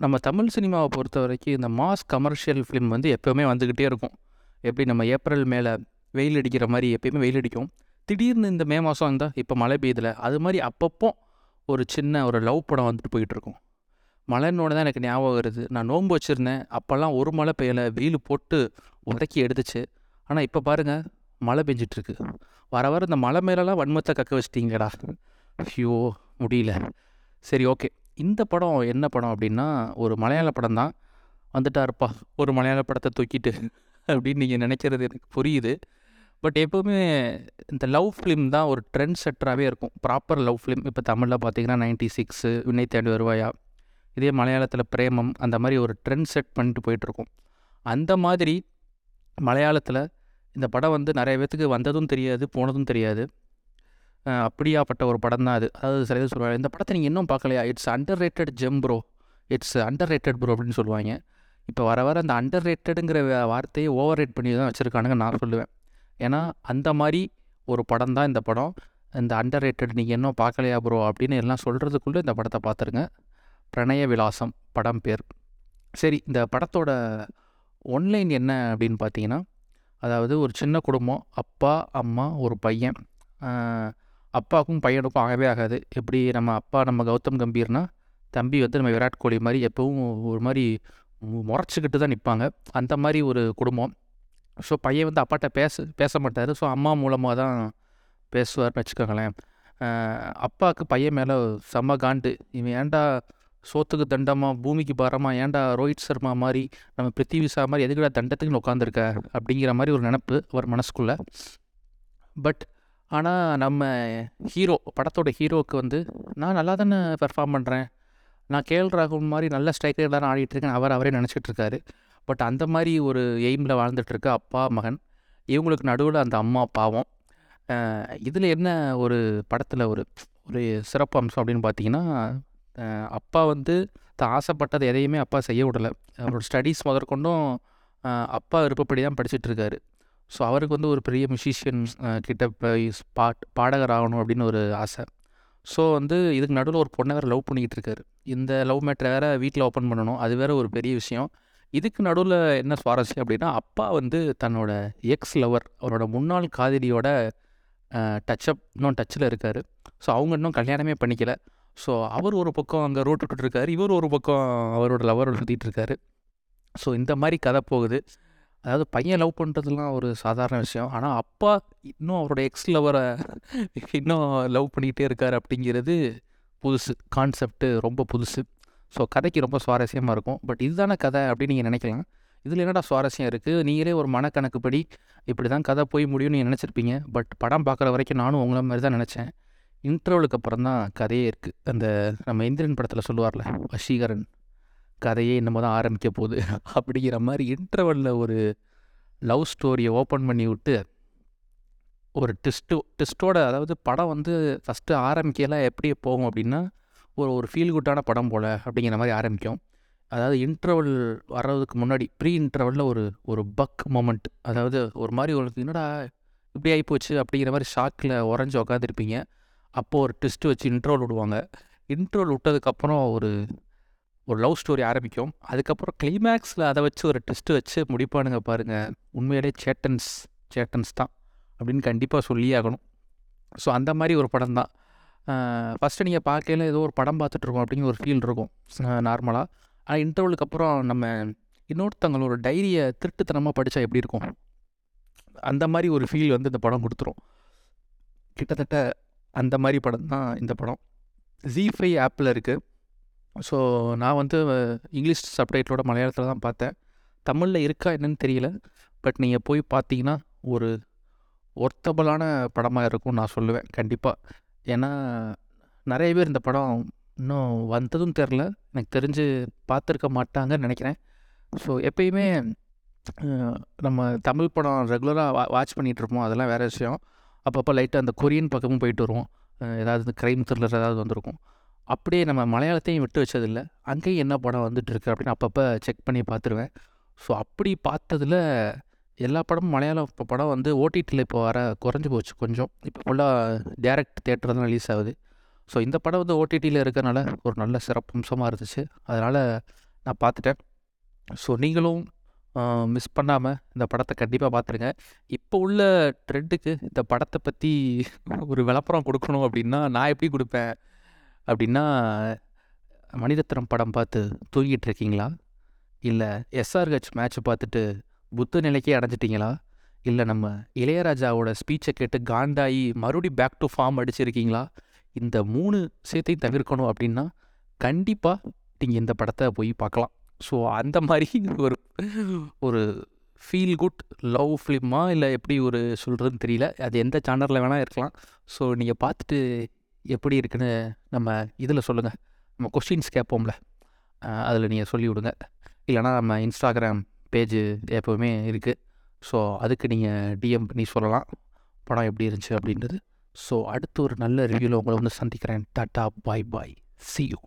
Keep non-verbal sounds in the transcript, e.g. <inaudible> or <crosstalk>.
நம்ம தமிழ் சினிமாவை பொறுத்த வரைக்கும் இந்த மாஸ் கமர்ஷியல் ஃபிலிம் வந்து எப்போவுமே வந்துக்கிட்டே இருக்கும். எப்படி நம்ம ஏப்ரல் மேலே வெயில் அடிக்கிற மாதிரி எப்பயுமே வெயில் அடிக்கும். திடீர்னு இந்த மே மாதம் இருந்தால் இப்போ மழை பெய்யுதுல அது மாதிரி அப்பப்போ ஒரு சின்ன ஒரு லவ் படம் வந்துட்டு போயிட்டுருக்கும் மழைன்னோட தான் எனக்கு ஞாபகம் வருது. நான் நோன்பு வச்சுருந்தேன். அப்போல்லாம் ஒரு மழை பெய்யலை. வெயில் போட்டு உதக்கி எடுத்துச்சு. ஆனால் இப்போ பாருங்கள் மழை பெஞ்சிட்ருக்கு. வர வர இந்த மழை மேலெலாம் வன்மத்தை கக்க வச்சிட்டிங்கடா. ஐயோ முடியல. சரி ஓகே இந்த படம் என்ன படம் அப்படின்னா ஒரு மலையாள படம் தான். வந்துட்டாருப்பா ஒரு மலையாள படத்தை தூக்கிட்டு அப்படின்னு நீங்கள் நினைக்கிறது எனக்கு புரியுது. பட் எப்போவுமே இந்த லவ் ஃபிலிம் தான் ஒரு ட்ரெண்ட் செட்டராகவே இருக்கும். Proper love film. இப்போ தமிழில் பார்த்தீங்கன்னா நைன்டி சிக்ஸு வினை தேடி வருவாயா? இதே மலையாளத்தில் பிரேமம் அந்த மாதிரி ஒரு ட்ரெண்ட் செட் பண்ணிட்டு போயிட்டுருக்கும். அந்த மாதிரி மலையாளத்தில் இந்த படம் வந்து நிறைய பேத்துக்கு வந்ததும் தெரியாது போனதும் தெரியாது. அப்படியாப்பட்ட ஒரு படம் தான் அது. அதாவது சில இது சொல்லுவாங்க இந்த படத்தை நீங்கள் இன்னும் பார்க்கலையா? It's underrated gem bro it's underrated bro அப்படின்னு சொல்லுவாங்க. இப்போ வர வர அந்த அண்டர் ரேட்டடுங்கிற வார்த்தையை ஓவர் ரேட் பண்ணி தான் வச்சுருக்கானுங்க நான் சொல்லுவேன். ஏன்னா அந்த மாதிரி ஒரு படம் தான் இந்த படம். இந்த அண்டர் ரேட்டட் நீங்கள் இன்னும் பார்க்கலையா ப்ரோ அப்படின்னு எல்லாம் சொல்கிறதுக்குள்ளே இந்த படத்தை பார்த்துருங்க. பிரணய விலாசம் படம் பேர். சரி இந்த படத்தோட ஒன்லைன் என்ன அப்படின்னு பார்த்தீங்கன்னா அதாவது ஒரு சின்ன குடும்பம் அப்பா அம்மா ஒரு பையன். அப்பாவுக்கும் பையனுக்கும் ஆகவே ஆகாது. எப்படி நம்ம அப்பா நம்ம கௌதம் கம்பீர்னா தம்பி வந்து நம்ம விராட் கோலி மாதிரி எப்பவும் ஒரு மாதிரி முறைச்சிக்கிட்டு தான் நிற்பாங்க அந்த மாதிரி ஒரு குடும்பம். ஸோ பையன் வந்து அப்பாட்ட பேச பேச மாட்டார். ஸோ அம்மா மூலமாக தான் பேசுவார்னு வச்சுக்கோங்களேன். அப்பாவுக்கு பையன் மேலே செம்ம காண்டு. இவன் ஏன்டா சோத்துக்கு தண்டமாக பூமிக்கு பாரமா ஏன்டா ரோஹித் சர்மா மாதிரி நம்ம பிரித்திவிஷா மாதிரி எதுக்குடா தண்டத்துக்குன்னு உட்காந்துருக்க அப்படிங்கிற மாதிரி ஒரு நினப்பு அவர் மனசுக்குள்ளே. பட் ஆனால் நம்ம ஹீரோ படத்தோட ஹீரோவுக்கு வந்து நான் நல்லா தானே பெர்ஃபார்ம் பண்ணுறேன் நான் கேஎல் ராகுல் மாதிரி நல்ல ஸ்ட்ரைக்கர் தான் ஆடிட்டுருக்கேன் அவர் அவரே நினச்சிட்டு இருக்காரு. பட் அந்த மாதிரி ஒரு எய்மில் வாழ்ந்துட்டுருக்க அப்பா மகன் இவங்களுக்கு நடுவில் அந்த அம்மா பாவம். இதில் என்ன ஒரு படத்தில் ஒரு ஒரு சிறப்பு அம்சம் அப்படின்னு பார்த்தீங்கன்னா அப்பா வந்து தான் ஆசைப்பட்டது எதையுமே அப்பா செய்ய விடலை. அவரோட ஸ்டடீஸ் முதற்கொண்டும் அப்பா விருப்பப்படி தான் படிச்சுட்டு இருக்காரு. ஸோ அவருக்கு வந்து ஒரு பெரிய மியூசிஷியன் கிட்ட போய் பாட் பாடகர் ஆகணும் அப்படின்னு ஒரு ஆசை. ஸோ வந்து இதுக்கு நடுவில் ஒரு பொண்ணை வேறு லவ் பண்ணிக்கிட்டு இருக்காரு. இந்த லவ் மேட்ரை வேறு வீட்டில் ஓப்பன் பண்ணணும். அது வேறு ஒரு பெரிய விஷயம். இதுக்கு நடுவில் என்ன சுவாரஸ்யம் அப்படின்னா அப்பா வந்து தன்னோட எக்ஸ் லவர் அவரோட முன்னாள் காதலியோட டச்சப் இன்னும் டச்சில் இருக்கார். ஸோ அவங்க இன்னும் கல்யாணமே பண்ணிக்கல. ஸோ அவர் ஒரு பக்கம் அங்கே ரோட்டு விட்டுட்டு இருக்காரு. இவர் ஒரு பக்கம் அவரோட லவரோட சுற்றிட்டு இருக்காரு. ஸோ இந்த மாதிரி கதை போகுது. அதாவது பையன் லவ் பண்ணுறதுலாம் ஒரு சாதாரண விஷயம். ஆனால் அப்பா இன்னும் அவரோட எக்ஸ் லவரை இன்னும் லவ் பண்ணிக்கிட்டே இருக்கார் அப்படிங்கிறது புதுசு. கான்செப்ட்டு ரொம்ப புதுசு. ஸோ கதைக்கு ரொம்ப சுவாரஸ்யமாக இருக்கும். பட் இதுதானே கதை அப்படின்னு நீங்கள் நினைக்கலாம். இதில் என்னடா சுவாரஸ்யம் இருக்குது நீங்களே ஒரு மனக்கணக்குப்படி இப்படி தான் கதை போய் முடியும்னு நீங்கள் நினச்சிருப்பீங்க. பட் படம் பார்க்குற வரைக்கும் நானும் உங்களை மாதிரி தான் நினச்சேன். இன்டர்வலுக்கு அப்புறம் தான் கதையே இருக்குது அந்த நம்ம இந்திரன் படத்தில் சொல்லுவார்ல வசீகரன். கதையே இன்னமோ தான் ஆரம்பிக்க போகுது. <laughs> அப்படிங்கிற மாதிரி இன்டர்வலில் ஒரு லவ் ஸ்டோரியை ஓப்பன் பண்ணி விட்டு ஒரு ட்விஸ்ட்டு ட்விஸ்ட்டோட அதாவது படம் வந்து ஃபஸ்ட்டு ஆரம்பிக்கலாம் எப்படி போகும் அப்படின்னா ஒரு ஒரு ஃபீல் குட்டான படம் போல் அப்படிங்கிற மாதிரி ஆரம்பிக்கும். அதாவது இன்டர்வல் வர்றதுக்கு முன்னாடி ப்ரீ இன்டர்வலில் ஒரு ஒரு பக் மொமெண்ட் அதாவது ஒரு மாதிரி உங்களுக்கு என்னடா இப்படி ஆகிப்போச்சு அப்படிங்கிற மாதிரி ஷாக்கில் உறைஞ்சி உக்காந்துருப்பீங்க. அப்போது ஒரு ட்விஸ்ட்டு வச்சு இன்ட்ரோல் விடுவாங்க. இன்ட்ரோல் விட்டதுக்கப்புறம் ஒரு ஒரு லவ் ஸ்டோரி ஆரம்பிக்கும். அதுக்கப்புறம் கிளைமேக்ஸில் அதை வச்சு ஒரு ட்விஸ்ட்டு வச்சு முடிப்பானுங்க பாருங்கள் உண்மையிலே சேட்டன்ஸ் சேட்டன்ஸ் தான் அப்படின்னு கண்டிப்பாக சொல்லியே ஆகணும். ஸோ அந்த மாதிரி ஒரு படம் தான். ஃபஸ்ட்டு நீங்கள் பார்க்கையில ஏதோ ஒரு படம் பார்த்துட்ருக்கோம் அப்படிங்கிற ஒரு ஃபீல் இருக்கும். நார்மலாக ஆனால் இன்டர்வலுக்கு அப்புறம் நம்ம இன்னொருத்தவங்களோட டைரியை திருட்டுத்தனமாக படித்தா எப்படி இருக்கும்? அந்த மாதிரி ஒரு ஃபீல் வந்து இந்த படம் கொடுத்துரும். கிட்டத்தட்ட அந்த மாதிரி படம் தான் இந்த படம். ஜி ஃபைவ் ஆப்பில் இருக்குது ஸோ நான் வந்து இங்கிலீஷ் சப்டைட்டிலோட மலையாளத்தில் தான் பார்த்தேன். தமிழில் இருக்கா என்னன்னு தெரியல. பட் நீங்கள் போய் பார்த்தீங்கன்னா ஒரு ஒர்த்தபலான படமாக இருக்கும்னு நான் சொல்லுவேன் கண்டிப்பாக ஏன்னா நிறைய பேர் இந்த படம் இன்னும் வந்ததும் தெரில. எனக்கு தெரிஞ்சு பார்த்துருக்க மாட்டாங்கன்னு நினைக்கிறேன். ஸோ எப்பயுமே நம்ம தமிழ் படம் ரெகுலராக வா வாட்ச் பண்ணிகிட்ருப்போம் அதெல்லாம் வேறு விஷயம். அப்பப்போ லைட்டாக அந்த கொரியன் பக்கமும் போயிட்டு வருவோம். ஏதாவது க்ரைம் த்ரில்லர் ஏதாவது வந்திருக்கும். அப்படியே நம்ம மலையாளத்தையும் விட்டு வச்சதில்லை. அங்கேயும் என்ன படம் வந்துட்டுருக்கு அப்படின்னு அப்பப்போ செக் பண்ணி பார்த்துருவேன். ஸோ அப்படி பார்த்ததில் எல்லா படமும் மலையாளம். இப்போ படம் வந்து ஓடிடியில் இப்போ வர குறைஞ்சி போச்சு கொஞ்சம். இப்போ ஃபுல்லாக டேரக்ட் தேட்டர் தான் ரிலீஸ் ஆகுது. ஸோ இந்த படம் வந்து ஓடிடியில் இருக்கறனால ஒரு நல்ல சிறப்பம்சமாக இருந்துச்சு. அதனால் நான் பார்த்துட்டேன். ஸோ நீங்களும் மிஸ் பண்ணாமல் இந்த படத்தை கண்டிப்பாக பார்த்துருங்க. இப்போ உள்ள ட்ரெண்டுக்கு இந்த படத்தை பற்றி ஒரு விளம்பரம் கொடுக்கணும் அப்படின்னா நான் எப்படி கொடுப்பேன்? அப்படின்னா மணிரத்னம் படம் பார்த்து தூங்கிட்டு இருக்கீங்களா? இல்லை எஸ்ஆர்ஹெச் மேட்ச் பார்த்துட்டு புத்த நிலைக்கே அடைஞ்சிட்டிங்களா? இல்லை நம்ம இளையராஜாவோட ஸ்பீச்சை கேட்டு காண்டாயி மறுபடி பேக் டு ஃபார்ம் அடிச்சிருக்கீங்களா? இந்த மூணு விஷயத்தையும் தவிர்க்கணும் அப்படின்னா கண்டிப்பாக நீங்கள் இந்த படத்தை போய் பார்க்கலாம். ஸோ அந்த மாதிரி ஒரு ஒரு ஃபீல் குட் லவ் ஃபிலிமா இல்லை எப்படி ஒரு சொல்கிறதுன்னு தெரியல. அது எந்த சேனலில் வேணால் இருக்கலாம். ஸோ நீங்கள் பார்த்துட்டு எப்படி இருக்குன்னு நம்ம இதில் சொல்லுங்கள் நம்ம கொஸ்டின்ஸ் கேட்போம்ல. அதில் நீங்கள் சொல்லி விடுங்க இல்லைனா நம்ம இன்ஸ்டாகிராம் பேஜு எப்போவுமே இருக்குது ஸோ அதுக்கு நீங்கள் டிஎம் பண்ணி சொல்லலாம். படம் எப்படி இருந்துச்சு அப்படின்றது. ஸோ அடுத்து ஒரு நல்ல ரிவ்யூவில் உங்களை வந்து சந்திக்கிறேன். Tata bye bye. See you